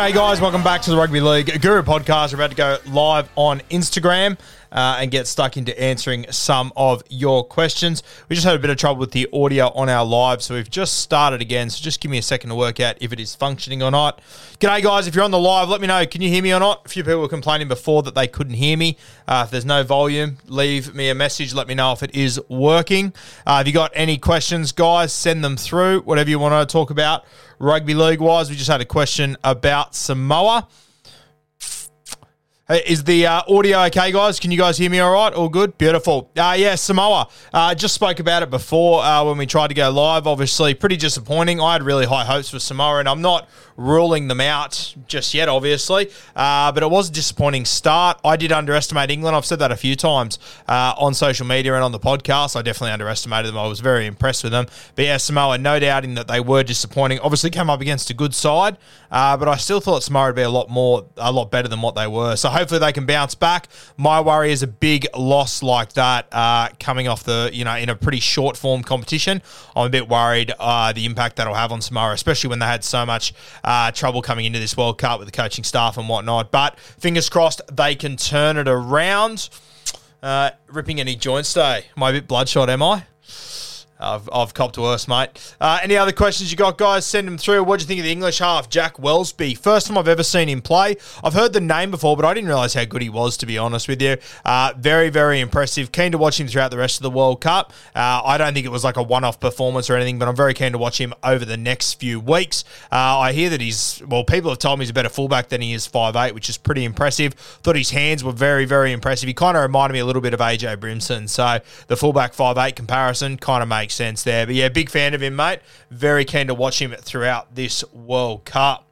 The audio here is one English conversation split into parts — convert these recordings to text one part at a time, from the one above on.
G'day, guys. Welcome back to the Rugby League Guru podcast. We're about to go live on Instagram uh, and get stuck into answering some of your questions. We just had a bit of trouble with the audio on our live, so we've just started again. So just give me a second to work out if it is functioning or not. G'day, guys. If you're on the live, let me know. Can you hear me or not? A few people were complaining before that they couldn't hear me. Uh, if there's no volume, leave me a message. Let me know if it is working. Uh, if you got any questions, guys, send them through. Whatever you want to talk about rugby league wise. We just had a question about Samoa. Hey, Is the uh, audio okay, guys? Can you guys hear me all right? All good? Beautiful. Uh, yeah, Samoa. Uh, just spoke about it before uh, when we tried to go live. Obviously, pretty disappointing. I had really high hopes for Samoa, and I'm not ruling them out just yet, obviously. Uh, but it was a disappointing start. I did underestimate England. I've said that a few times uh, on social media and on the podcast. I definitely underestimated them. I was very impressed with them. But yeah, Samoa, no doubting that they were disappointing. Obviously, came up against a good side, uh, but I still thought Samoa would be a lot more, a lot better than what they were. So hopefully they can bounce back. My worry is a big loss like that uh, coming off the, you know, in a pretty short form competition. I'm a bit worried uh, the impact that'll have on Samoa, especially when they had so much uh, trouble coming into this World Cup with the coaching staff and whatnot. But fingers crossed they can turn it around. Uh, ripping any joints today. Am I a bit bloodshot, am I? I've, I've copped worse, mate. Uh, any other questions you got, guys? Send them through. What do you think of the English half, Jack Welsby? First time I've ever seen him play. I've heard the name before, but I didn't realise how good he was, to be honest with you. Uh, very, very impressive. Keen to watch him throughout the rest of the World Cup. Uh, I don't think it was like a one off performance or anything, but I'm very keen to watch him over the next few weeks. Uh, I hear that he's, well, people have told me he's a better fullback than he is 5'8, which is pretty impressive. Thought his hands were very, very impressive. He kind of reminded me a little bit of AJ Brimson. So the fullback 5'8 comparison kind of makes sense there. But yeah, big fan of him, mate. Very keen to watch him throughout this World Cup.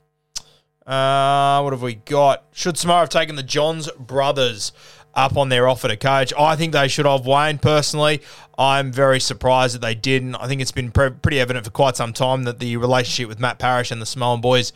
Uh, what have we got? Should Samoa have taken the Johns brothers up on their offer to coach? I think they should have. Wayne, personally, I'm very surprised that they didn't. I think it's been pre- pretty evident for quite some time that the relationship with Matt Parish and the Samoan boys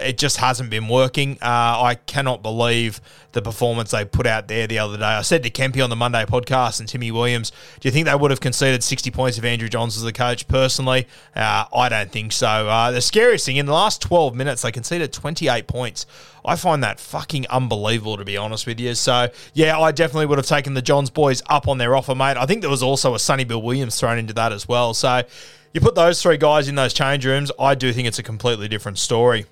it just hasn't been working. Uh, I cannot believe the performance they put out there the other day. I said to Kempy on the Monday podcast and Timmy Williams, do you think they would have conceded 60 points if Andrew Johns was the coach? Personally, uh, I don't think so. Uh, the scariest thing, in the last 12 minutes, they conceded 28 points. I find that fucking unbelievable, to be honest with you. So, yeah, I definitely would have taken the Johns boys up on their offer, mate. I think there was also a Sonny Bill Williams thrown into that as well. So, you put those three guys in those change rooms, I do think it's a completely different story.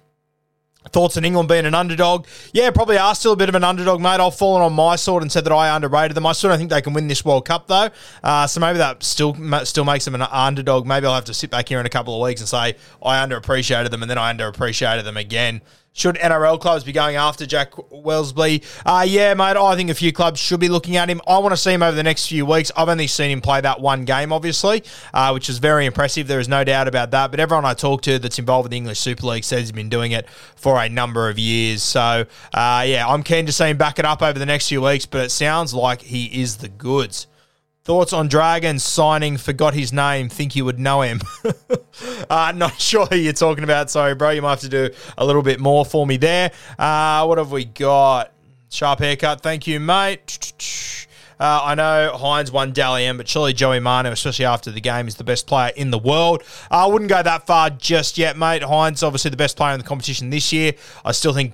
Thoughts on England being an underdog? Yeah, probably are still a bit of an underdog, mate. I've fallen on my sword and said that I underrated them. I still don't think they can win this World Cup, though. Uh, so maybe that still still makes them an underdog. Maybe I'll have to sit back here in a couple of weeks and say I underappreciated them, and then I underappreciated them again. Should NRL clubs be going after Jack Welsby? Uh, yeah, mate, I think a few clubs should be looking at him. I want to see him over the next few weeks. I've only seen him play that one game, obviously, uh, which is very impressive. There is no doubt about that. But everyone I talk to that's involved with the English Super League says he's been doing it for a number of years. So, uh, yeah, I'm keen to see him back it up over the next few weeks, but it sounds like he is the goods. Thoughts on Dragon signing? Forgot his name. Think you would know him. uh, not sure who you're talking about. Sorry, bro. You might have to do a little bit more for me there. Uh, what have we got? Sharp haircut. Thank you, mate. Uh, I know Hynes won Dally M, but surely Joey Manu, especially after the game, is the best player in the world. I wouldn't go that far just yet, mate. Hynes, obviously the best player in the competition this year. I still think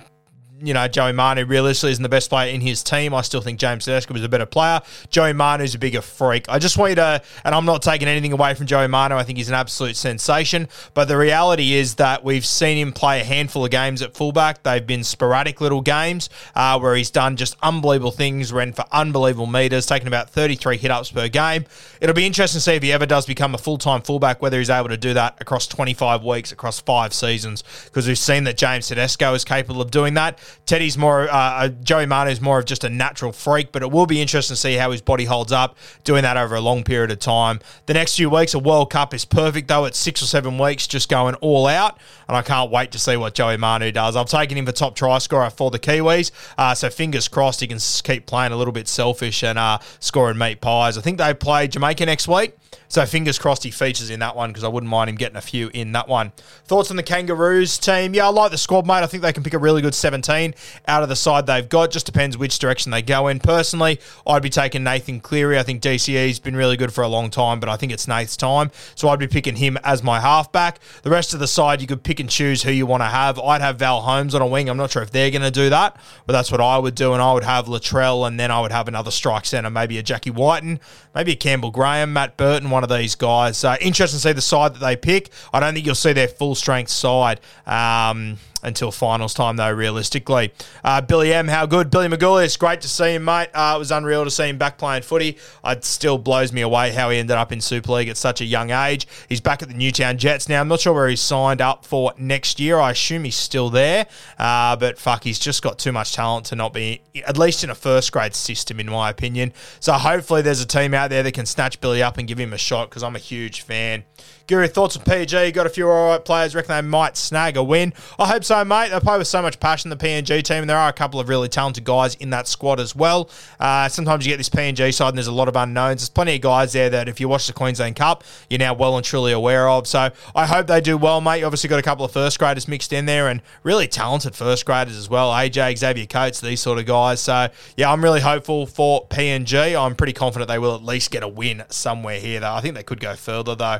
you know, Joey Manu realistically isn't the best player in his team. I still think James Tedesco is a better player. Joey Manu's a bigger freak. I just want you to, and I'm not taking anything away from Joey Manu. I think he's an absolute sensation. But the reality is that we've seen him play a handful of games at fullback. They've been sporadic little games uh, where he's done just unbelievable things, ran for unbelievable meters, taking about 33 hit ups per game. It'll be interesting to see if he ever does become a full time fullback, whether he's able to do that across 25 weeks, across five seasons, because we've seen that James Tedesco is capable of doing that. Teddy's more, uh, uh Joey is more of just a natural freak, but it will be interesting to see how his body holds up doing that over a long period of time. The next few weeks, a World Cup is perfect, though. It's six or seven weeks just going all out, and I can't wait to see what Joey Manu does. I've taken him for top try scorer for the Kiwis, uh, so fingers crossed he can keep playing a little bit selfish and uh, scoring meat pies. I think they play Jamaica next week. So fingers crossed he features in that one because I wouldn't mind him getting a few in that one. Thoughts on the Kangaroos team? Yeah, I like the squad, mate. I think they can pick a really good 17 out of the side they've got. Just depends which direction they go in. Personally, I'd be taking Nathan Cleary. I think DCE's been really good for a long time, but I think it's Nath's time. So I'd be picking him as my halfback. The rest of the side, you could pick and choose who you want to have. I'd have Val Holmes on a wing. I'm not sure if they're going to do that, but that's what I would do. And I would have Latrell, and then I would have another strike centre, maybe a Jackie Wighton, maybe a Campbell Graham, Matt Burton, one of these guys. Uh, interesting to see the side that they pick. I don't think you'll see their full strength side. Um, until finals time, though, realistically. Uh, Billy M, how good? Billy Magoulias, great to see him, mate. Uh, it was unreal to see him back playing footy. It still blows me away how he ended up in Super League at such a young age. He's back at the Newtown Jets now. I'm not sure where he's signed up for next year. I assume he's still there, uh, but fuck, he's just got too much talent to not be, at least in a first grade system, in my opinion. So hopefully there's a team out there that can snatch Billy up and give him a shot because I'm a huge fan. Guru, thoughts on PNG? Got a few all right players. Reckon they might snag a win. I hope so, mate. They play with so much passion, the PNG team. And there are a couple of really talented guys in that squad as well. Uh, sometimes you get this PNG side and there's a lot of unknowns. There's plenty of guys there that if you watch the Queensland Cup, you're now well and truly aware of. So I hope they do well, mate. You obviously got a couple of first graders mixed in there and really talented first graders as well. AJ, Xavier Coates, these sort of guys. So yeah, I'm really hopeful for PNG. I'm pretty confident they will at least get a win somewhere here, though. I think they could go further, though.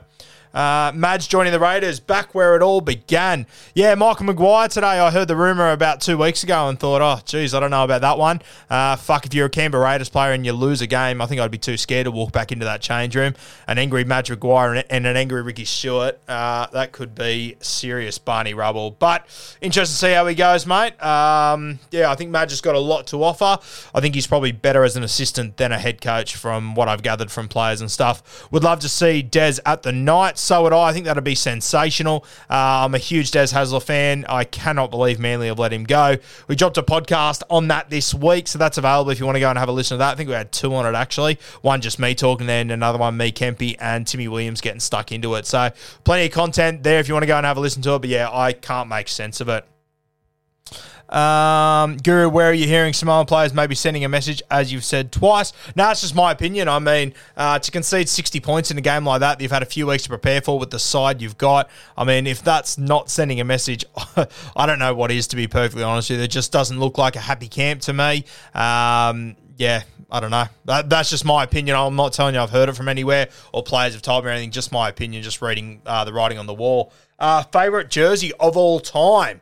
Uh, Madge joining the Raiders, back where it all began. Yeah, Michael Maguire today. I heard the rumor about two weeks ago and thought, oh, geez, I don't know about that one. Uh, fuck, if you're a Canberra Raiders player and you lose a game, I think I'd be too scared to walk back into that change room. An angry Madge Maguire and an angry Ricky Stuart, uh, that could be serious Barney rubble. But interesting to see how he goes, mate. Um, yeah, I think Madge has got a lot to offer. I think he's probably better as an assistant than a head coach from what I've gathered from players and stuff. Would love to see Des at the Knights. So would I. I think that'd be sensational. Uh, I'm a huge Des Hasler fan. I cannot believe Manly have let him go. We dropped a podcast on that this week, so that's available if you want to go and have a listen to that. I think we had two on it actually. One just me talking, then another one me Kempy and Timmy Williams getting stuck into it. So plenty of content there if you want to go and have a listen to it. But yeah, I can't make sense of it. Um, Guru, where are you hearing Samoan players maybe sending a message, as you've said twice? No, it's just my opinion. I mean, uh, to concede 60 points in a game like that, you've had a few weeks to prepare for with the side you've got. I mean, if that's not sending a message, I don't know what is, to be perfectly honest with you. It just doesn't look like a happy camp to me. Um, yeah, I don't know. That, that's just my opinion. I'm not telling you I've heard it from anywhere or players have told me anything. Just my opinion, just reading uh, the writing on the wall. Uh, favorite jersey of all time?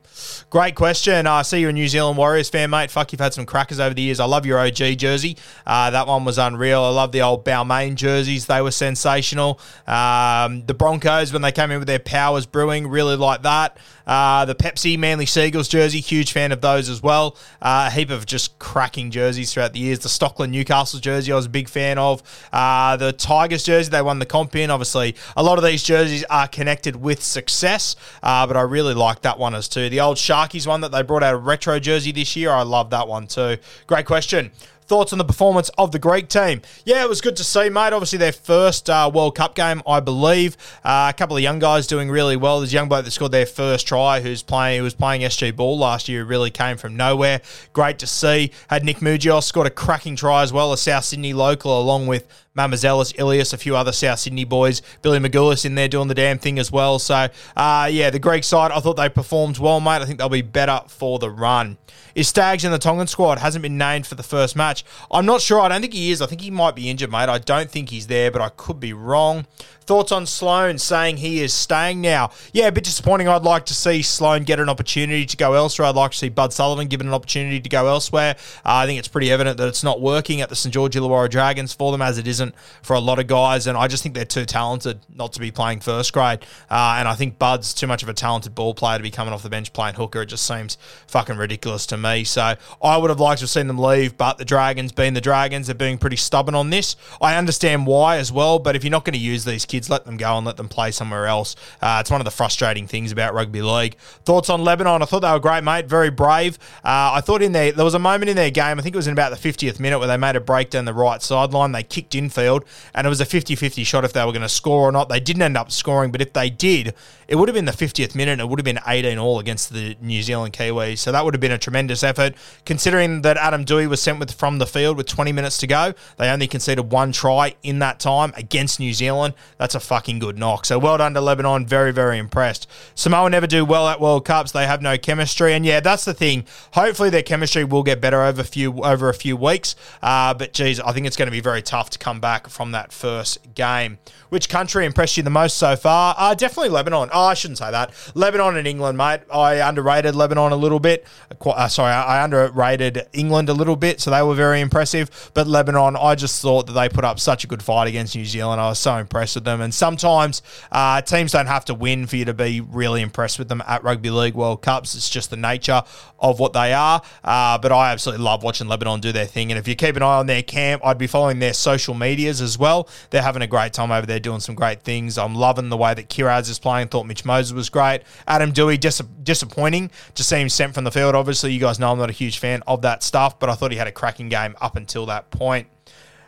Great question. I see you're a New Zealand Warriors fan, mate. Fuck, you've had some crackers over the years. I love your OG jersey. Uh, that one was unreal. I love the old Balmain jerseys. They were sensational. Um, the Broncos, when they came in with their powers brewing, really like that. Uh, the Pepsi Manly Seagulls jersey, huge fan of those as well. Uh, a heap of just cracking jerseys throughout the years. The Stockland Newcastle jersey, I was a big fan of. Uh, the Tigers jersey, they won the comp in. Obviously, a lot of these jerseys are connected with success, uh, but I really like that one as too. The old Sharkies one that they brought out a retro jersey this year, I love that one too. Great question. Thoughts on the performance of the Greek team? Yeah, it was good to see, mate. Obviously, their first uh, World Cup game, I believe. Uh, a couple of young guys doing really well. There's a young bloke that scored their first try, who's playing, who was playing SG ball last year. Really came from nowhere. Great to see. Had Nick Mougios scored a cracking try as well, a South Sydney local, along with Mamouzelos, Ilias, a few other South Sydney boys. Billy Magoulias in there doing the damn thing as well. So, uh, yeah, the Greek side, I thought they performed well, mate. I think they'll be better for the run. Is Stags in the Tongan squad? Hasn't been named for the first match. I'm not sure. I don't think he is. I think he might be injured, mate. I don't think he's there, but I could be wrong. Thoughts on Sloan saying he is staying now? Yeah, a bit disappointing. I'd like to see Sloan get an opportunity to go elsewhere. I'd like to see Bud Sullivan given an opportunity to go elsewhere. Uh, I think it's pretty evident that it's not working at the St George Illawarra Dragons for them, as it isn't for a lot of guys. And I just think they're too talented not to be playing first grade. Uh, and I think Bud's too much of a talented ball player to be coming off the bench playing hooker. It just seems fucking ridiculous to me. So I would have liked to have seen them leave, but the Dragons, being the Dragons, they're being pretty stubborn on this. I understand why as well, but if you're not going to use these kids, let them go and let them play somewhere else. Uh, it's one of the frustrating things about rugby league. Thoughts on Lebanon? I thought they were great, mate. Very brave. Uh, I thought in there there was a moment in their game. I think it was in about the 50th minute where they made a break down the right sideline. They kicked infield, and it was a 50-50 shot if they were going to score or not. They didn't end up scoring, but if they did, it would have been the 50th minute. It would have been 18 all against the New Zealand Kiwis. So that would have been a tremendous effort, considering that Adam Doueihi was sent with from the field with 20 minutes to go. They only conceded one try in that time against New Zealand. That's a fucking good knock. So well done to Lebanon. Very, very impressed. Samoa never do well at World Cups. They have no chemistry, and yeah, that's the thing. Hopefully, their chemistry will get better over a few over a few weeks. Uh, but geez, I think it's going to be very tough to come back from that first game. Which country impressed you the most so far? Uh, definitely Lebanon. Oh, I shouldn't say that. Lebanon and England, mate. I underrated Lebanon a little bit. Uh, sorry, I underrated England a little bit, so they were very impressive. But Lebanon, I just thought that they put up such a good fight against New Zealand. I was so impressed with them. And sometimes uh, teams don't have to win for you to be really impressed with them at Rugby League World Cups. It's just the nature of what they are. Uh, but I absolutely love watching Lebanon do their thing. And if you keep an eye on their camp, I'd be following their social medias as well. They're having a great time over there doing some great things. I'm loving the way that Kiraz is playing. Thought Mitch Moses was great. Adam Doueihi, dis- disappointing to see him sent from the field. Obviously, you guys know I'm not a huge fan of that stuff, but I thought he had a cracking game up until that point.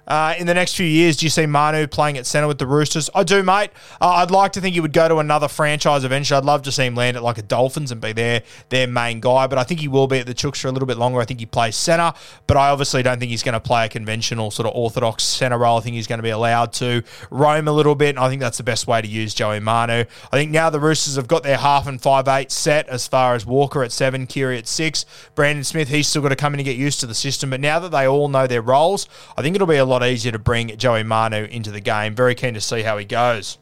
Uh, in the next few years, do you see Manu playing at centre with the Roosters? I do, mate. Uh, I'd like to think he would go to another franchise eventually. I'd love to see him land at like a Dolphins and be their their main guy, but I think he will be at the Chooks for a little bit longer. I think he plays centre, but I obviously don't think he's going to play a conventional sort of orthodox centre role. I think he's going to be allowed to roam a little bit, and I think that's the best way to use Joey Manu. I think now the Roosters have got their half and five eight set as far as Walker at seven, Keary at six, Brandon Smith. He's still got to come in and get used to the system, but now that they all know their roles, I think it'll be a lot easier to bring Joey Manu into the game. Very keen to see how he goes.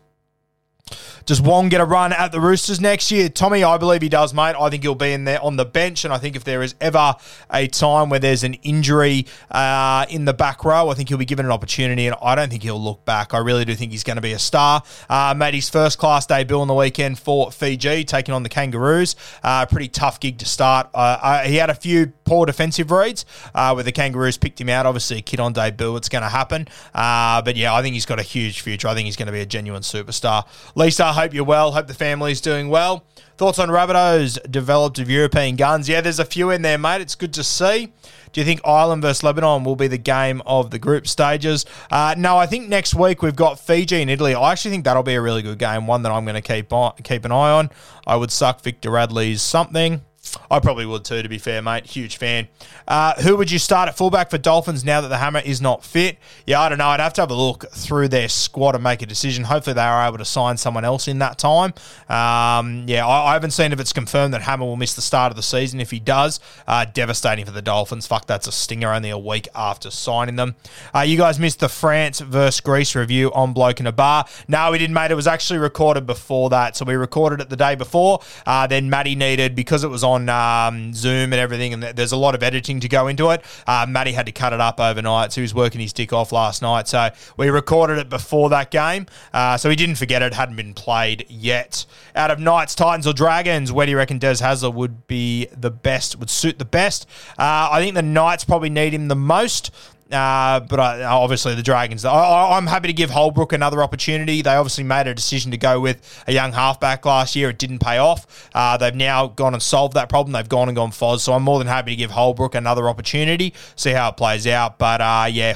Does Wong get a run at the Roosters next year? Tommy, I believe he does, mate. I think he'll be in there on the bench, and I think if there is ever a time where there's an injury uh, in the back row, I think he'll be given an opportunity, and I don't think he'll look back. I really do think he's going to be a star. Uh, made his first class debut on the weekend for Fiji, taking on the Kangaroos. Uh, pretty tough gig to start. Uh, he had a few poor defensive reads uh, where the Kangaroos picked him out. Obviously, a kid on debut, it's going to happen. Uh, but yeah, I think he's got a huge future. I think he's going to be a genuine superstar. Lisa, I hope you're well. Hope the family's doing well. Thoughts on Rabbitohs developed of European guns? Yeah, there's a few in there, mate. It's good to see. Do you think Ireland versus Lebanon will be the game of the group stages? Uh, no, I think next week we've got Fiji and Italy. I actually think that'll be a really good game, one that I'm going to keep on, keep an eye on. I would suck Victor Radley's something. I probably would too, to be fair, mate. Huge fan. Uh, who would you start at fullback for Dolphins now that the hammer is not fit? Yeah, I don't know. I'd have to have a look through their squad and make a decision. Hopefully, they are able to sign someone else in that time. Um, yeah, I, I, haven't seen if it's confirmed that Hammer will miss the start of the season. If he does, uh, devastating for the Dolphins. Fuck, that's a stinger only a week after signing them. Uh, you guys missed the France versus Greece review on Bloke in a Bar. No, we didn't, mate. It was actually recorded before that. So we recorded it the day before. Uh, then Matty needed, because it was on um, Zoom and everything, and there's a lot of editing to go into it, uh, Matty had to cut it up overnight. So he was working his dick off last night. So we recorded it before that game. Uh, so he didn't forget it, hadn't been played yet out of Knights, Titans, or Dragons, where do you reckon Des Hasler would be the best, would suit the best? Uh, I think the Knights probably need him the most. Uh, but I, obviously the Dragons. I, am happy to give Holbrook another opportunity. They obviously made a decision to go with a young halfback last year. It didn't pay off. Uh, they've now gone and solved that problem. They've gone and gone Foz. So I'm more than happy to give Holbrook another opportunity, see how it plays out. But uh, yeah,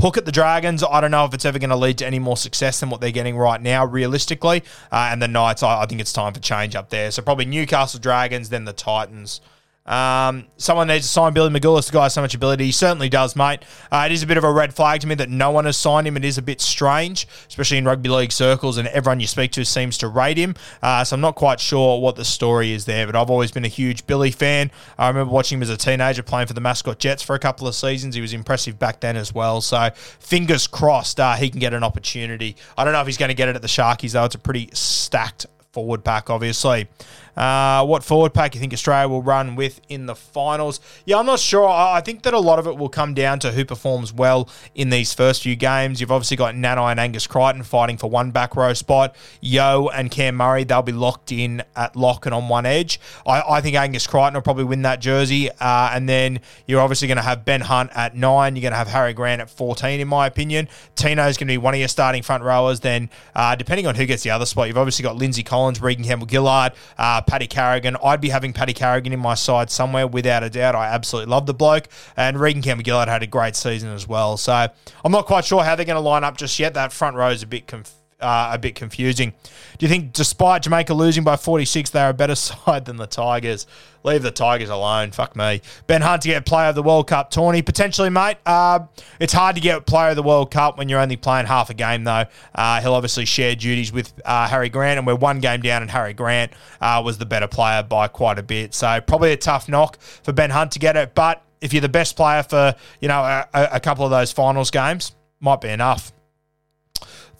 hook at the Dragons. I don't know if it's ever going to lead to any more success than what they're getting right now, realistically. Uh, and the Knights, I, I think it's time for change up there. So probably Newcastle Dragons, then the Titans. Um, someone needs to sign Billy Magoulias. The guy has so much ability. He certainly does, mate. Uh, it is a bit of a red flag to me that no one has signed him. It is a bit strange, especially in rugby league circles, and everyone you speak to seems to rate him. Uh, so I'm not quite sure what the story is there, but I've always been a huge Billy fan. I remember watching him as a teenager playing for the Mascot Jets for a couple of seasons. He was impressive back then as well. So fingers crossed uh, he can get an opportunity. I don't know if he's going to get it at the Sharkies, though. It's a pretty stacked forward pack, obviously. Uh, what forward pack you think Australia will run with in the finals? Yeah, I'm not sure. I think that a lot of it will come down to who performs well in these first few games. You've obviously got Nanai and Angus Crichton fighting for one back row spot. Yeo and Cam Murray, they'll be locked in at lock and on one edge. I, I think Angus Crichton will probably win that jersey. Uh, and then you're obviously going to have Ben Hunt at nine. You're going to have Harry Grant at 14, in my opinion. Tino's going to be one of your starting front rowers. Then, uh, depending on who gets the other spot, you've obviously got Lindsay Collins, Reagan Campbell Gillard, uh, Uh, Paddy Carrigan. I'd be having Paddy Carrigan in my side somewhere without a doubt. I absolutely love the bloke. And Reagan Campbell Gillard had a great season as well. So I'm not quite sure how they're going to line up just yet. That front row is a bit confused uh, a bit confusing. Do you think, despite Jamaica losing by 46, they're a better side than the Tigers? Leave the Tigers alone. Fuck me. Ben Hunt to get Player of the World Cup tourney potentially, mate. Uh, it's hard to get Player of the World Cup when you're only playing half a game, though. Uh, he'll obviously share duties with uh, Harry Grant, and we're one game down, and Harry Grant uh, was the better player by quite a bit. So probably a tough knock for Ben Hunt to get it. But if you're the best player for you know a, a couple of those finals games, might be enough.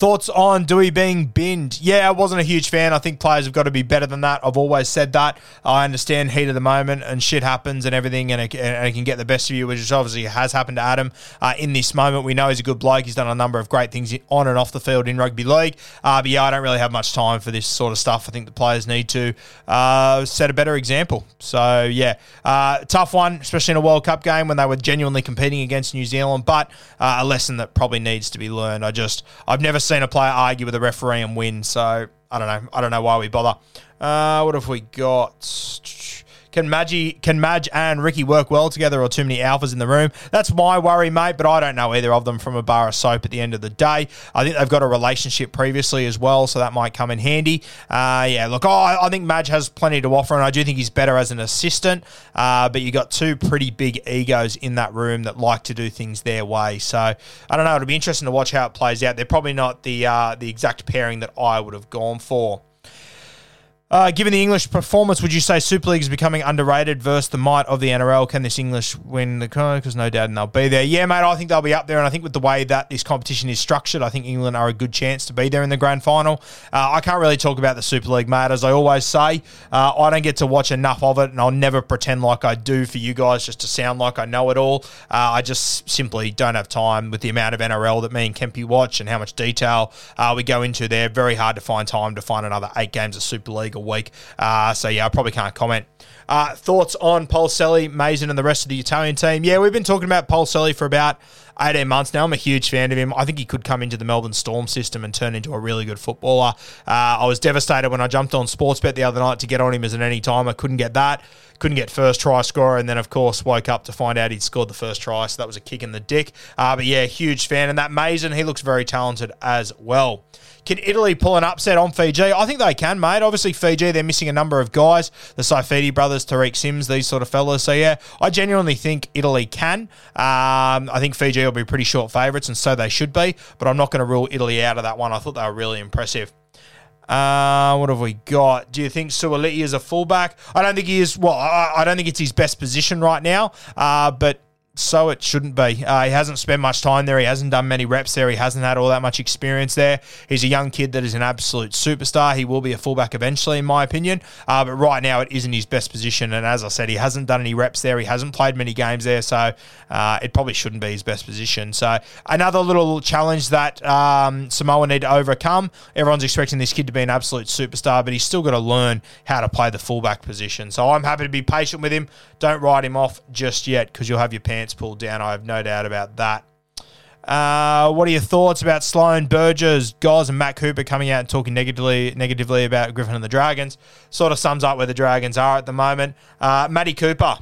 Thoughts on Doueihi being binned? Yeah, I wasn't a huge fan. I think players have got to be better than that. I've always said that. I understand heat of the moment and shit happens and everything, and it, and it can get the best of you, which obviously has happened to Adam uh, in this moment. We know he's a good bloke. He's done a number of great things on and off the field in rugby league. Uh, but yeah, I don't really have much time for this sort of stuff. I think the players need to uh, set a better example. So yeah, uh, tough one, especially in a World Cup game when they were genuinely competing against New Zealand, but uh, a lesson that probably needs to be learned. I just, I've never seen seen a player argue with a referee and win. So I don't know. I don't know why we bother. Uh, what have we got? Can Maggie, can Madge and Ricky work well together, or too many alphas in the room? That's my worry, mate. But I don't know either of them from a bar of soap. At the end of the day, I think they've got a relationship previously as well, so that might come in handy. Uh, yeah, look, oh, I think Madge has plenty to offer, and I do think he's better as an assistant. Uh, but you've got two pretty big egos in that room that like to do things their way. So I don't know. It'll be interesting to watch how it plays out. They're probably not the uh, the exact pairing that I would have gone for. Uh, given the English performance, would you say Super League is becoming underrated versus the might of the NRL? Can this English win the Because no doubt and they'll be there. Yeah, mate, I think they'll be up there. And I think with the way that this competition is structured, I think England are a good chance to be there in the grand final. Uh, I can't really talk about the Super League, mate. As I always say, uh, I don't get to watch enough of it, and I'll never pretend like I do for you guys just to sound like I know it all. Uh, I just simply don't have time with the amount of NRL that me and Kempy watch and how much detail uh, we go into there. Very hard to find time to find another eight games of Super League week. Uh, so yeah, I probably can't comment. Uh, thoughts on Polselli, Mason, and the rest of the Italian team? Yeah, we've been talking about Polselli for about 18 months now. I'm a huge fan of him. I think he could come into the Melbourne Storm system and turn into a really good footballer. Uh, I was devastated when I jumped on Sportsbet the other night to get on him as an any time. I couldn't get that. Couldn't get first try scorer, and then of course woke up to find out he'd scored the first try. So that was a kick in the dick. Uh, but yeah, huge fan, and that Mason, he looks very talented as well. Can Italy pull an upset on Fiji? I think they can, mate. Obviously, Fiji, they're missing a number of guys. The Saifiti brothers Tariq Sims, these sort of fellas. So yeah, I genuinely think Italy can. Um, I think Fiji will be pretty short favourites, and so they should be. But I'm not going to rule Italy out of that one. I thought they were really impressive. Uh, what have we got? Do you think Suoliti is a fullback? I don't think he is. Well, I, I don't think it's his best position right now. Uh, but so it shouldn't be. Uh, he hasn't spent much time there. He hasn't done many reps there. He hasn't had all that much experience there. He's a young kid that is an absolute superstar. He will be a fullback eventually, in my opinion. Uh, but right now, it isn't his best position. And as I said, he hasn't done any reps there. He hasn't played many games there. So uh, it probably shouldn't be his best position. So another little challenge that um, Samoa need to overcome. Everyone's expecting this kid to be an absolute superstar, but he's still got to learn how to play the fullback position. So I'm happy to be patient with him. Don't write him off just yet because you'll have your pants pulled down. I have no doubt about that. Uh, what are your thoughts about Sloan Burgess, Goz, and Matt Cooper coming out and talking negatively negatively about Griffin and the Dragons? Sort of sums up where the Dragons are at the moment. Uh, Matty Cooper.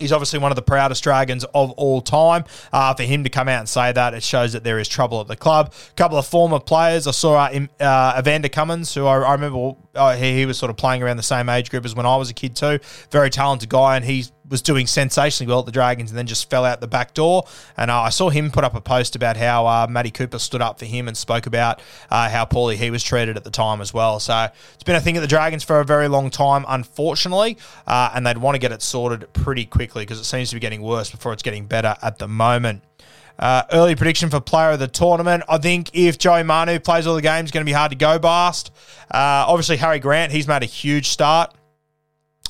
He's obviously one of the proudest Dragons of all time. Uh, for him to come out and say that, it shows that there is trouble at the club. A couple of former players. I saw uh, uh, Evander Cummins, who I, I remember uh, he, he was sort of playing around the same age group as when I was a kid too. Very talented guy, and he's was doing sensationally well at the Dragons and then just fell out the back door. And uh, I saw him put up a post about how uh, Matty Cooper stood up for him and spoke about uh, how poorly he was treated at the time as well. So it's been a thing at the Dragons for a very long time, unfortunately, uh, and they'd want to get it sorted pretty quickly because it seems to be getting worse before it's getting better at the moment. Uh, early prediction for player of the tournament. I think if Joey Manu plays all the games, it's going to be hard to go past. Uh, obviously, Harry Grant, he's made a huge start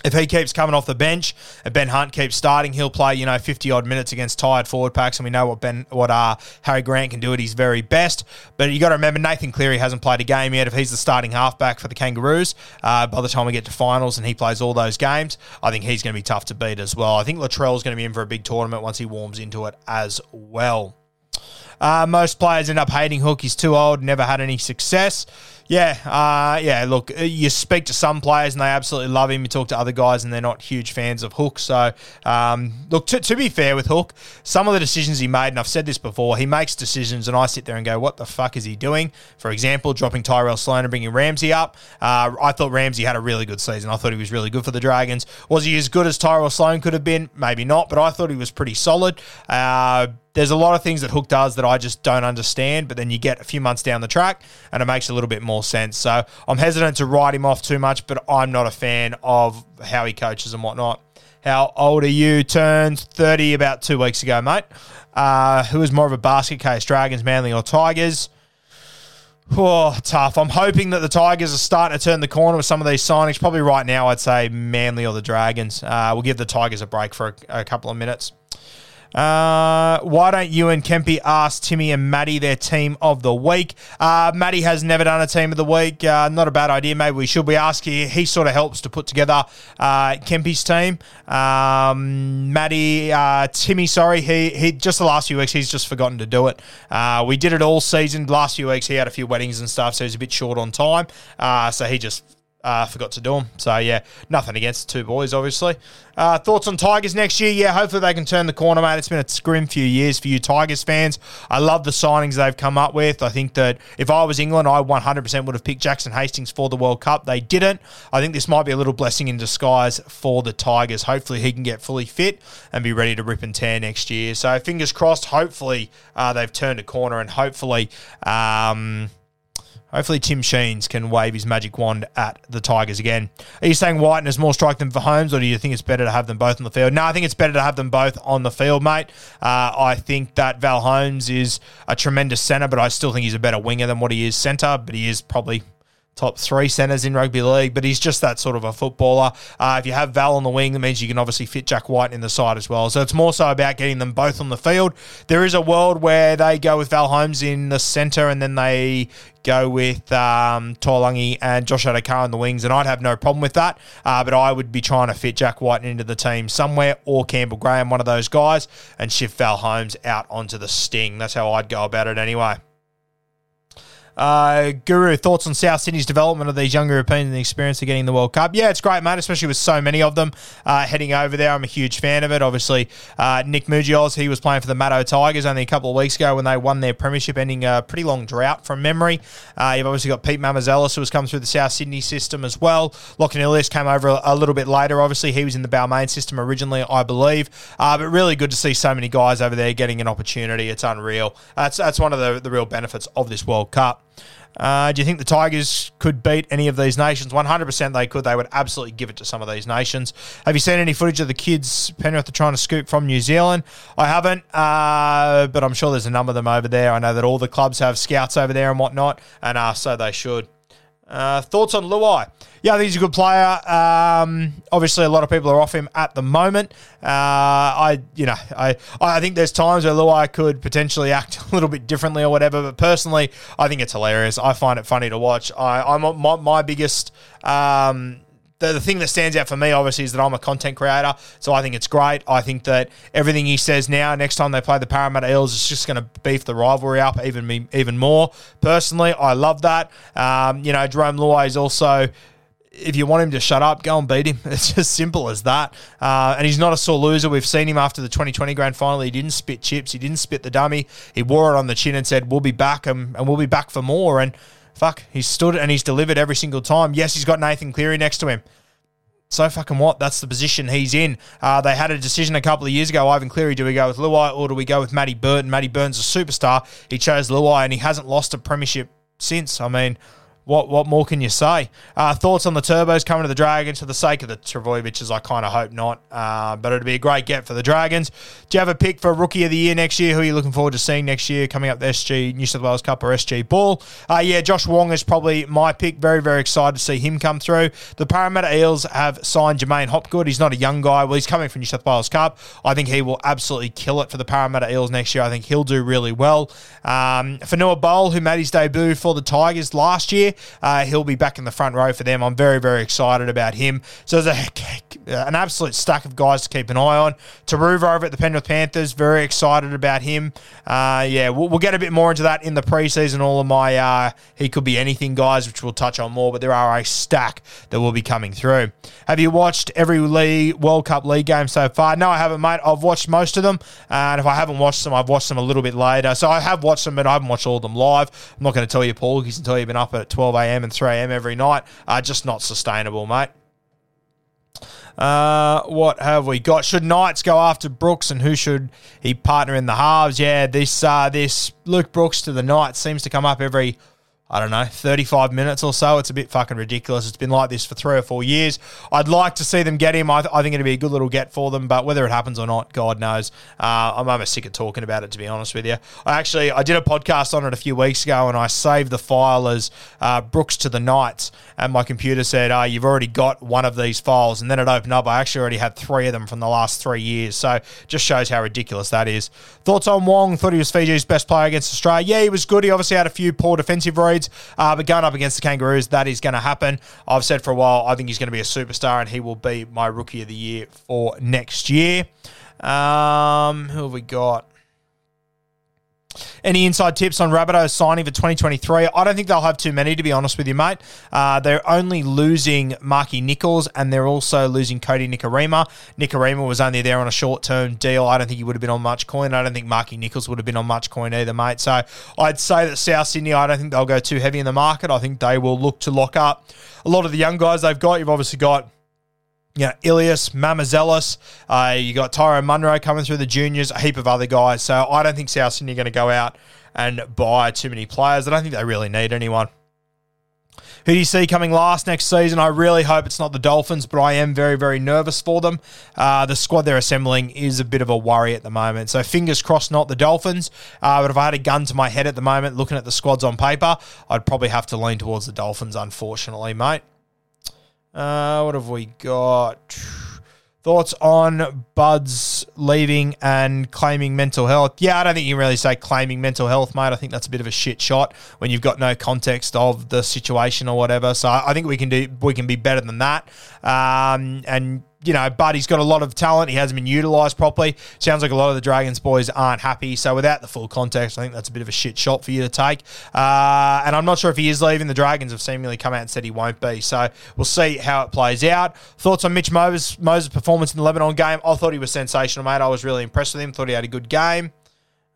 if he keeps coming off the bench and Ben Hunt keeps starting, he'll play, you know, 50 odd minutes against tired forward packs. And we know what Ben, what uh, Harry Grant can do at his very best. But you got to remember, Nathan Cleary hasn't played a game yet. If he's the starting halfback for the Kangaroos, uh, by the time we get to finals and he plays all those games, I think he's going to be tough to beat as well. I think Latrell's going to be in for a big tournament once he warms into it as well. Uh, most players end up hating Hook. He's too old, never had any success. Yeah, uh, yeah. Look, you speak to some players and they absolutely love him. You talk to other guys and they're not huge fans of Hook. So, um, look, to, to, be fair with Hook, some of the decisions he made, and I've said this before, he makes decisions and I sit there and go, "What the fuck is he doing?" For example, dropping Tyrell Sloan and bringing Ramsey up. Uh, I thought Ramsey had a really good season. I thought he was really good for the Dragons. Was he as good as Tyrell Sloan could have been? Maybe not, but I thought he was pretty solid. Uh, there's a lot of things that Hook does that I just don't understand, but then you get a few months down the track and it makes a little bit more sense. So I'm hesitant to write him off too much, but I'm not a fan of how he coaches and whatnot. How old are you? Turned 30 about two weeks ago, mate. Uh, who is more of a basket case, Dragons, Manly, or Tigers? Oh, tough. I'm hoping that the Tigers are starting to turn the corner with some of these signings. Probably right now, I'd say Manly or the Dragons. Uh, we'll give the Tigers a break for a, a couple of minutes. Uh, why don't you and Kempy ask Timmy and Maddie their team of the week? Uh, Maddie has never done a team of the week. Uh, not a bad idea. Maybe we should. We ask. He sort of helps to put together uh, Kempy's team. Um, Maddie, uh, Timmy, sorry, he he just the last few weeks he's just forgotten to do it. Uh, we did it all season. Last few weeks he had a few weddings and stuff, so he's a bit short on time. Uh, so he just uh, forgot to do them. So, yeah, nothing against the two boys, obviously. Uh, thoughts on Tigers next year? Yeah, hopefully they can turn the corner, mate. It's been a grim few years for you Tigers fans. I love the signings they've come up with. I think that if I was England, I 100% would have picked Jackson Hastings for the World Cup. They didn't. I think this might be a little blessing in disguise for the Tigers. Hopefully he can get fully fit and be ready to rip and tear next year. So, fingers crossed, hopefully uh, they've turned a corner and hopefully. Um, Hopefully, Tim Sheens can wave his magic wand at the Tigers again. Are you saying Wighton has more strike than for Holmes, or do you think it's better to have them both on the field? No, I think it's better to have them both on the field, mate. Uh, I think that Val Holmes is a tremendous centre, but I still think he's a better winger than what he is centre, but he is probably top three centres in rugby league, but he's just that sort of a footballer. Uh, if you have Val on the wing, that means you can obviously fit Jack White in the side as well. So it's more so about getting them both on the field. There is a world where they go with Val Holmes in the centre and then they go with um, Taulagi and Josh Addo-Carr on the wings, and I'd have no problem with that. Uh, but I would be trying to fit Jack White into the team somewhere or Campbell Graham, one of those guys, and shift Val Holmes out onto the sting. That's how I'd go about it anyway. Uh, Guru, thoughts on South Sydney's development of these young Europeans and the experience of getting the World Cup? Yeah, it's great, mate, especially with so many of them uh, heading over there. I'm a huge fan of it. Obviously, uh, Nick Mougios, he was playing for the Maddo Tigers only a couple of weeks ago when they won their premiership, ending a pretty long drought from memory. Uh, you've obviously got Pete Mamouzelos, who has come through the South Sydney system as well. Lachlan Ilias came over a, a, little bit later. Obviously, he was in the Balmain system originally, I believe. Uh, but really good to see so many guys over there getting an opportunity. It's unreal. That's, that's one of the, the real benefits of this World Cup. Uh, do you think the Tigers could beat any of these nations? 100% they could. They would absolutely give it to some of these nations. Have you seen any footage of the kids Penrith are trying to scoop from New Zealand? I haven't, uh, but I'm sure there's a number of them over there. I know that all the clubs have scouts over there and whatnot, and uh, so they should. Uh, thoughts on Luai? Yeah, I think he's a good player. Um, obviously, a lot of people are off him at the moment. Uh, I, you know, I, I think there's times where Luai could potentially act a little bit differently or whatever. But personally, I think it's hilarious. I find it funny to watch. I, I'm my, my biggest. Um, the, the thing that stands out for me, obviously, is that I'm a content creator. So I think it's great. I think that everything he says now, next time they play the Parramatta Eels, is just going to beef the rivalry up even even more. Personally, I love that. Um, you know, Jarome Luai is also if you want him to shut up, go and beat him. It's as simple as that. Uh, and he's not a sore loser. We've seen him after the 2020 grand final. He didn't spit chips. He didn't spit the dummy. He wore it on the chin and said, "We'll be back, and, and we'll be back for more." And fuck, he's stood and he's delivered every single time. Yes, he's got Nathan Cleary next to him. So fucking what? That's the position he's in. Uh, they had a decision a couple of years ago. Ivan Cleary, do we go with Luai or do we go with Matty Burton? Matty Burton's a superstar. He chose Luai and he hasn't lost a premiership since. I mean, what what more can you say? Uh, thoughts on the Turbos coming to the Dragons for the sake of the Trbojevics? I kind of hope not, uh, but it'd be a great get for the Dragons. Do you have a pick for Rookie of the Year next year? Who are you looking forward to seeing next year coming up the SG New South Wales Cup or SG Ball? Uh, yeah, Josh Wong is probably my pick. Very, very excited to see him come through. The Parramatta Eels have signed Jermaine Hopgood. He's not a young guy. Well, he's coming from New South Wales Cup. I think he will absolutely kill it for the Parramatta Eels next year. I think he'll do really well. Um, Fonua Pole, who made his debut for the Tigers last year, uh, he'll be back in the front row for them. I'm very, very excited about him. So there's a, an absolute stack of guys to keep an eye on. Turuva over at the Penrith Panthers, very excited about him. Uh, yeah, we'll, we'll, get a bit more into that in the preseason. All of my uh, he could be anything guys, which we'll touch on more, but there are a stack that will be coming through. Have you watched every league World Cup league game so far? No, I haven't, mate. I've watched most of them, and if I haven't watched them, I've watched them a little bit later. So I have watched them, but I haven't watched all of them live. I'm not going to tell you, Paul, because until you've been up at 12 a.m. and 3 a.m. every night, are just not sustainable, mate. Uh, what have we got? Should Knights go after Brooks, and who should he partner in the halves? Yeah, this uh, this Luke Brooks to the Knights seems to come up every I don't know, 35 minutes or so. It's a bit fucking ridiculous. It's been like this for three or four years. I'd like to see them get him. I, th- I think it'd be a good little get for them, but whether it happens or not, God knows. Uh, I'm almost sick of talking about it, to be honest with you. I actually, I did a podcast on it a few weeks ago and I saved the file as uh, Brooks to the Knights, and my computer said, oh, you've already got one of these files. And then it opened up. I actually already had three of them from the last three years. So just shows how ridiculous that is. Thoughts on Wong? Thought he was Fiji's best player against Australia. Yeah, he was good. He obviously had a few poor defensive reads. Uh, but going up against the Kangaroos, that is going to happen. I've said for a while, I think he's going to be a superstar and he will be my rookie of the year for next year. Um, who have we got? Any inside tips on Rabbitohs signing for 2023? I don't think they'll have too many, to be honest with you, mate. Uh, they're only losing Marky Nicholls and they're also losing Cody Nikorima. Nikorima was only there on a short term deal. I don't think he would have been on much coin. I don't think Marky Nicholls would have been on much coin either, mate. So I'd say that South Sydney, I don't think they'll go too heavy in the market. I think they will look to lock up a lot of the young guys they've got. You've obviously got you know, Ilias, Mamouzelos, uh, you got Tyro Munro coming through the juniors, a heap of other guys. So I don't think South Sydney are going to go out and buy too many players. I don't think they really need anyone. Who do you see coming last next season? I really hope it's not the Dolphins, but I am very, very nervous for them. Uh, the squad they're assembling is a bit of a worry at the moment. So fingers crossed, not the Dolphins. Uh, but if I had a gun to my head at the moment, looking at the squads on paper, I'd probably have to lean towards the Dolphins, unfortunately, mate. Uh, what have we got? Thoughts on Buds leaving and claiming mental health? Yeah, I don't think you can really say claiming mental health, mate. I think that's a bit of a shit shot when you've got no context of the situation or whatever. So I think we can do we can be better than that. Um, and you know, but he's got a lot of talent. He hasn't been utilised properly. Sounds like a lot of the Dragons boys aren't happy. So without the full context, I think that's a bit of a shit shot for you to take. Uh, and I'm not sure if he is leaving. The Dragons have seemingly come out and said he won't be. So we'll see how it plays out. Thoughts on Mitch Moses' Moses' performance in the Lebanon game? I thought he was sensational, mate. I was really impressed with him. Thought he had a good game.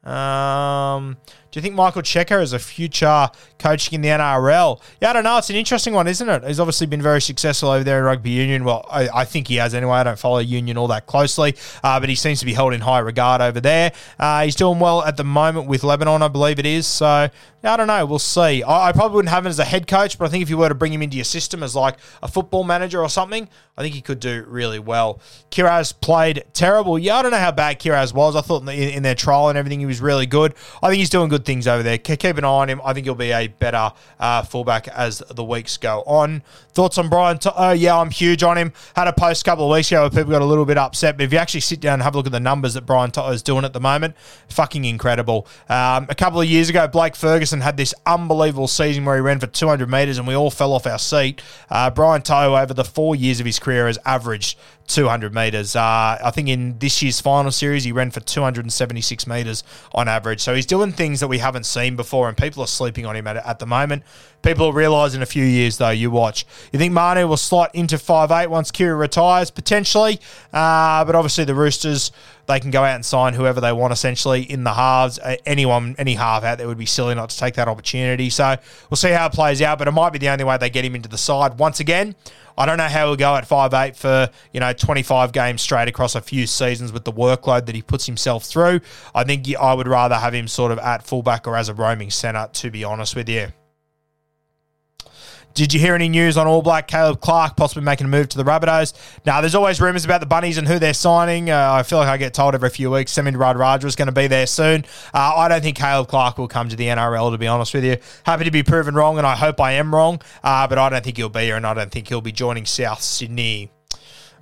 Um, do you think Michael Cheika is a future coaching in the NRL? Yeah, I don't know. It's an interesting one, isn't it? He's obviously been very successful over there in rugby union. Well, I, I think he has anyway. I don't follow union all that closely, uh, but he seems to be held in high regard over there. Uh, he's doing well at the moment with Lebanon, I believe it is. So I don't know. We'll see. I, I, probably wouldn't have him as a head coach, but I think if you were to bring him into your system as like a football manager or something, I think he could do really well. Kiraz played terrible. Yeah, I don't know how bad Kiraz was. I thought in, the, in their trial and everything, he was really good. I think he's doing good things over there. Keep an eye on him. I think he'll be a better uh, fullback as the weeks go on. Thoughts on Brian? T- oh, yeah, I'm huge on him. Had a post a couple of weeks ago where people got a little bit upset, but if you actually sit down and have a look at the numbers that Brian To'o is doing at the moment, fucking incredible. Um, a couple of years ago, Blake Ferguson had this unbelievable season where he ran for 200 metres and we all fell off our seat. Uh, Brian To'o, over the four years of his career, has averaged 200 metres. Uh, I think in this year's final series, he ran for 276 metres on average. So he's doing things that we haven't seen before, and people are sleeping on him at, at the moment. People will realise in a few years, though, you watch. You think Manu will slot into five eight once Keary retires? Potentially. Uh, but obviously, the Roosters, they can go out and sign whoever they want, essentially, in the halves. Anyone, any half out there would be silly not to take that opportunity. So we'll see how it plays out, but it might be the only way they get him into the side. Once again, I don't know how he'll go at five eight for, you know, 25 games straight across a few seasons with the workload that he puts himself through. I think I would rather have him sort of at fullback or as a roaming centre, to be honest with you. Did you hear any news on All Black Caleb Clarke possibly making a move to the Rabbitohs? Now, there's always rumours about the Bunnies and who they're signing. Uh, I feel like I get told every few weeks Semi Radradra is going to be there soon. Uh, I don't think Caleb Clarke will come to the NRL, to be honest with you. Happy to be proven wrong, and I hope I am wrong, uh, but I don't think he'll be here, and I don't think he'll be joining South Sydney.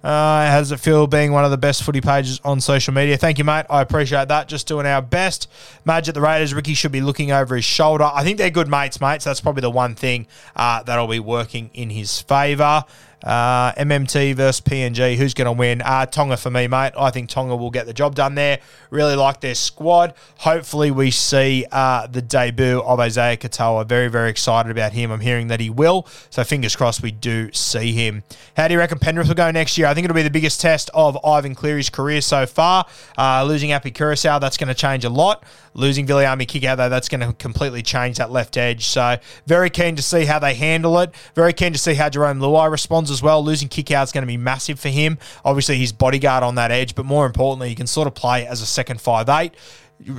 Uh, how does it feel being one of the best footy pages on social media? Thank you, mate. I appreciate that. Just doing our best. Madge at the Raiders. Ricky should be looking over his shoulder. I think they're good mates, mate. So that's probably the one thing uh, that'll be working in his favour. Uh, MMT versus PNG. Who's going to win? Uh, Tonga for me, mate. I think Tonga will get the job done there. Really like their squad. Hopefully, we see uh, the debut of Isaiah Katoa. Very, very excited about him. I'm hearing that he will. So, fingers crossed, we do see him. How do you reckon Penrith will go next year? I think it'll be the biggest test of Ivan Cleary's career so far. Uh, losing Api Koroisau, that's going to change a lot. Losing Viliami Kikau, though, that's going to completely change that left edge. So, very keen to see how they handle it. Very keen to see how Jerome Luai responds as well. Losing Kikau is going to be massive for him. Obviously, he's bodyguard on that edge, but more importantly, he can sort of play as a second five eight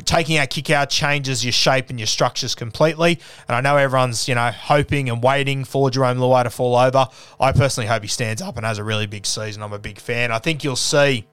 taking out Kikau changes your shape and your structures completely. And I know everyone's, you know, hoping and waiting for Jerome Luai to fall over. I personally hope he stands up and has a really big season. I'm a big fan. I think you'll see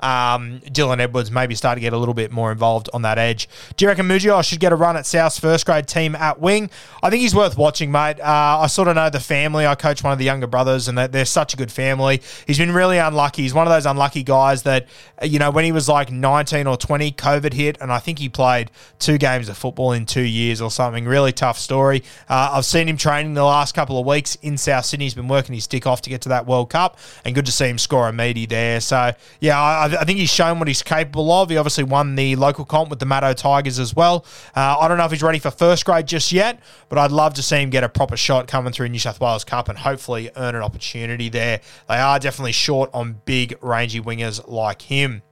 um, Dylan Edwards maybe start to get a little bit more involved on that edge. Do you reckon Mujio should get a run at South's first grade team at wing? I think he's worth watching, mate. Uh, I sort of know the family. I coach one of the younger brothers, and they're such a good family. He's been really unlucky. He's one of those unlucky guys that, you know, when he was like 19 or 20, COVID hit, and I think he played two games of football in two years or something. Really tough story. Uh, I've seen him training the last couple of weeks in South Sydney. He's been working his stick off to get to that World Cup, and good to see him score a meaty there. So, yeah, I, I think he's shown what he's capable of. He obviously won the local comp with the Maddo Tigers as well. Uh, I don't know if he's ready for first grade just yet, but I'd love to see him get a proper shot coming through New South Wales Cup and hopefully earn an opportunity there. They are definitely short on big, rangy wingers like him.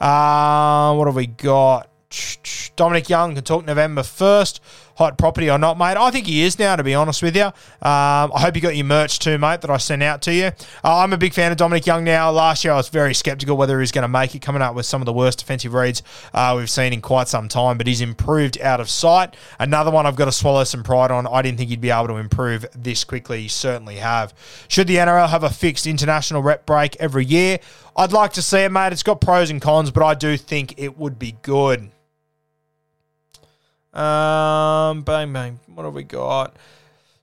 Uh, what have we got? Dominic Young can talk November 1st hot property or not, mate. I think he is now, to be honest with you. Um, I hope you got your merch too, mate, that I sent out to you. Uh, I'm a big fan of Dominic Young now. Last year, I was very skeptical whether he was going to make it, coming up with some of the worst defensive reads uh, we've seen in quite some time, but he's improved out of sight. Another one I've got to swallow some pride on. I didn't think he'd be able to improve this quickly. He certainly have. Should the NRL have a fixed international rep break every year? I'd like to see it, mate. It's got pros and cons, but I do think it would be good. Um, bang, bang. What have we got?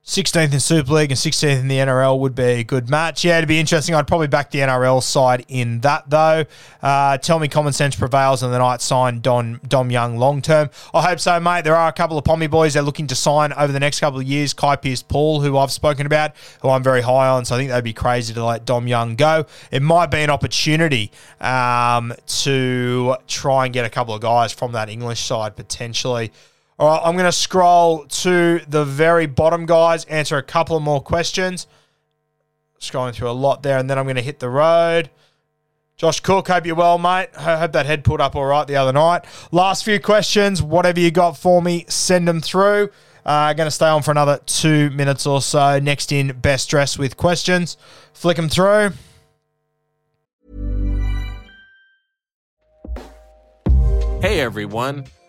16th in Super League and 16th in the NRL would be a good match. Yeah, it'd be interesting. I'd probably back the NRL side in that, though. Uh, tell me common sense prevails and the Knights sign Don, Dom Young long term. I hope so, mate. There are a couple of Pommy boys they're looking to sign over the next couple of years. Kai Pearce-Paul, who I've spoken about, who I'm very high on. So I think they'd be crazy to let Dom Young go. It might be an opportunity um, to try and get a couple of guys from that English side potentially. All right, I'm going to scroll to the very bottom, guys, answer a couple more questions. Scrolling through a lot there, and then I'm going to hit the road. Josh Cook, hope you're well, mate. I hope that head pulled up all right the other night. Last few questions, whatever you got for me, send them through. Uh, going to stay on for another two minutes or so. Next in, best dress with questions. Flick them through. Hey everyone,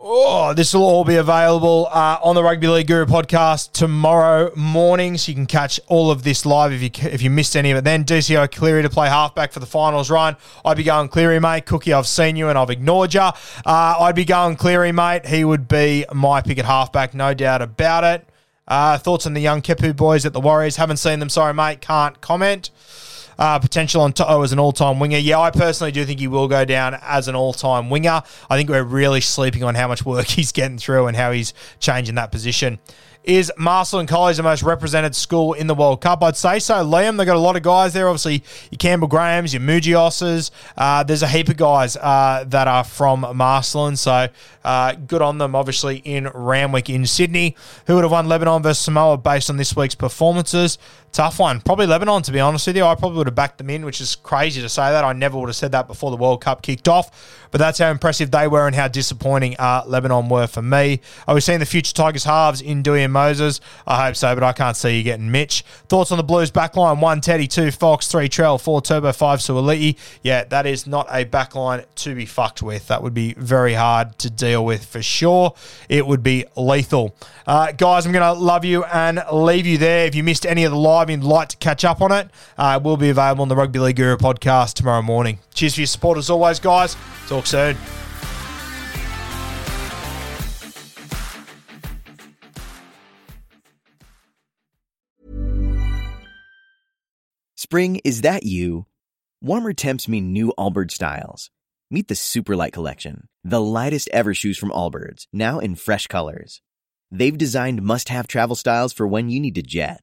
Oh, this will all be available uh, on the Rugby League Guru podcast tomorrow morning, so you can catch all of this live if you if you missed any of it. Then DCO Cleary to play halfback for the finals run. I'd be going Cleary, mate. Cookie, I've seen you and I've ignored you. Uh, I'd be going Cleary, mate. He would be my pick at halfback, no doubt about it. Uh, thoughts on the young Kepu boys at the Warriors? Haven't seen them. Sorry, mate. Can't comment. Uh, potential on To'o as an all-time winger. Yeah, I personally do think he will go down as an all-time winger. I think we're really sleeping on how much work he's getting through and how he's changing that position. Is Marcellin College the most represented school in the World Cup? I'd say so. Liam, they've got a lot of guys there. Obviously, your Campbell Grahams, your Mougioses. Uh, there's a heap of guys uh, that are from Marcellin. So uh, good on them, obviously, in Randwick in Sydney. Who would have won Lebanon versus Samoa based on this week's performances? Tough one. Probably Lebanon, to be honest with you. I probably would have backed them in, which is crazy to say that. I never would have said that before the World Cup kicked off. But that's how impressive they were and how disappointing uh, Lebanon were for me. Are we seeing the future Tigers halves in Doueihi and Moses? I hope so, but I can't see you getting Mitch. Thoughts on the Blues backline? One Teddy, two Fox, three Trell, four Turbo, five Suoliti. Yeah, that is not a backline to be fucked with. That would be very hard to deal with for sure. It would be lethal. Uh, guys, I'm going to love you and leave you there. If you missed any of the live you'd like to catch up on it, uh, will be available on the Rugby League Guru podcast tomorrow morning. Cheers for your support as always, guys. Talk soon. Spring, is that you? Warmer temps mean new Allbirds styles. Meet the Superlight Collection, the lightest ever shoes from Allbirds, now in fresh colors. They've designed must have travel styles for when you need to jet.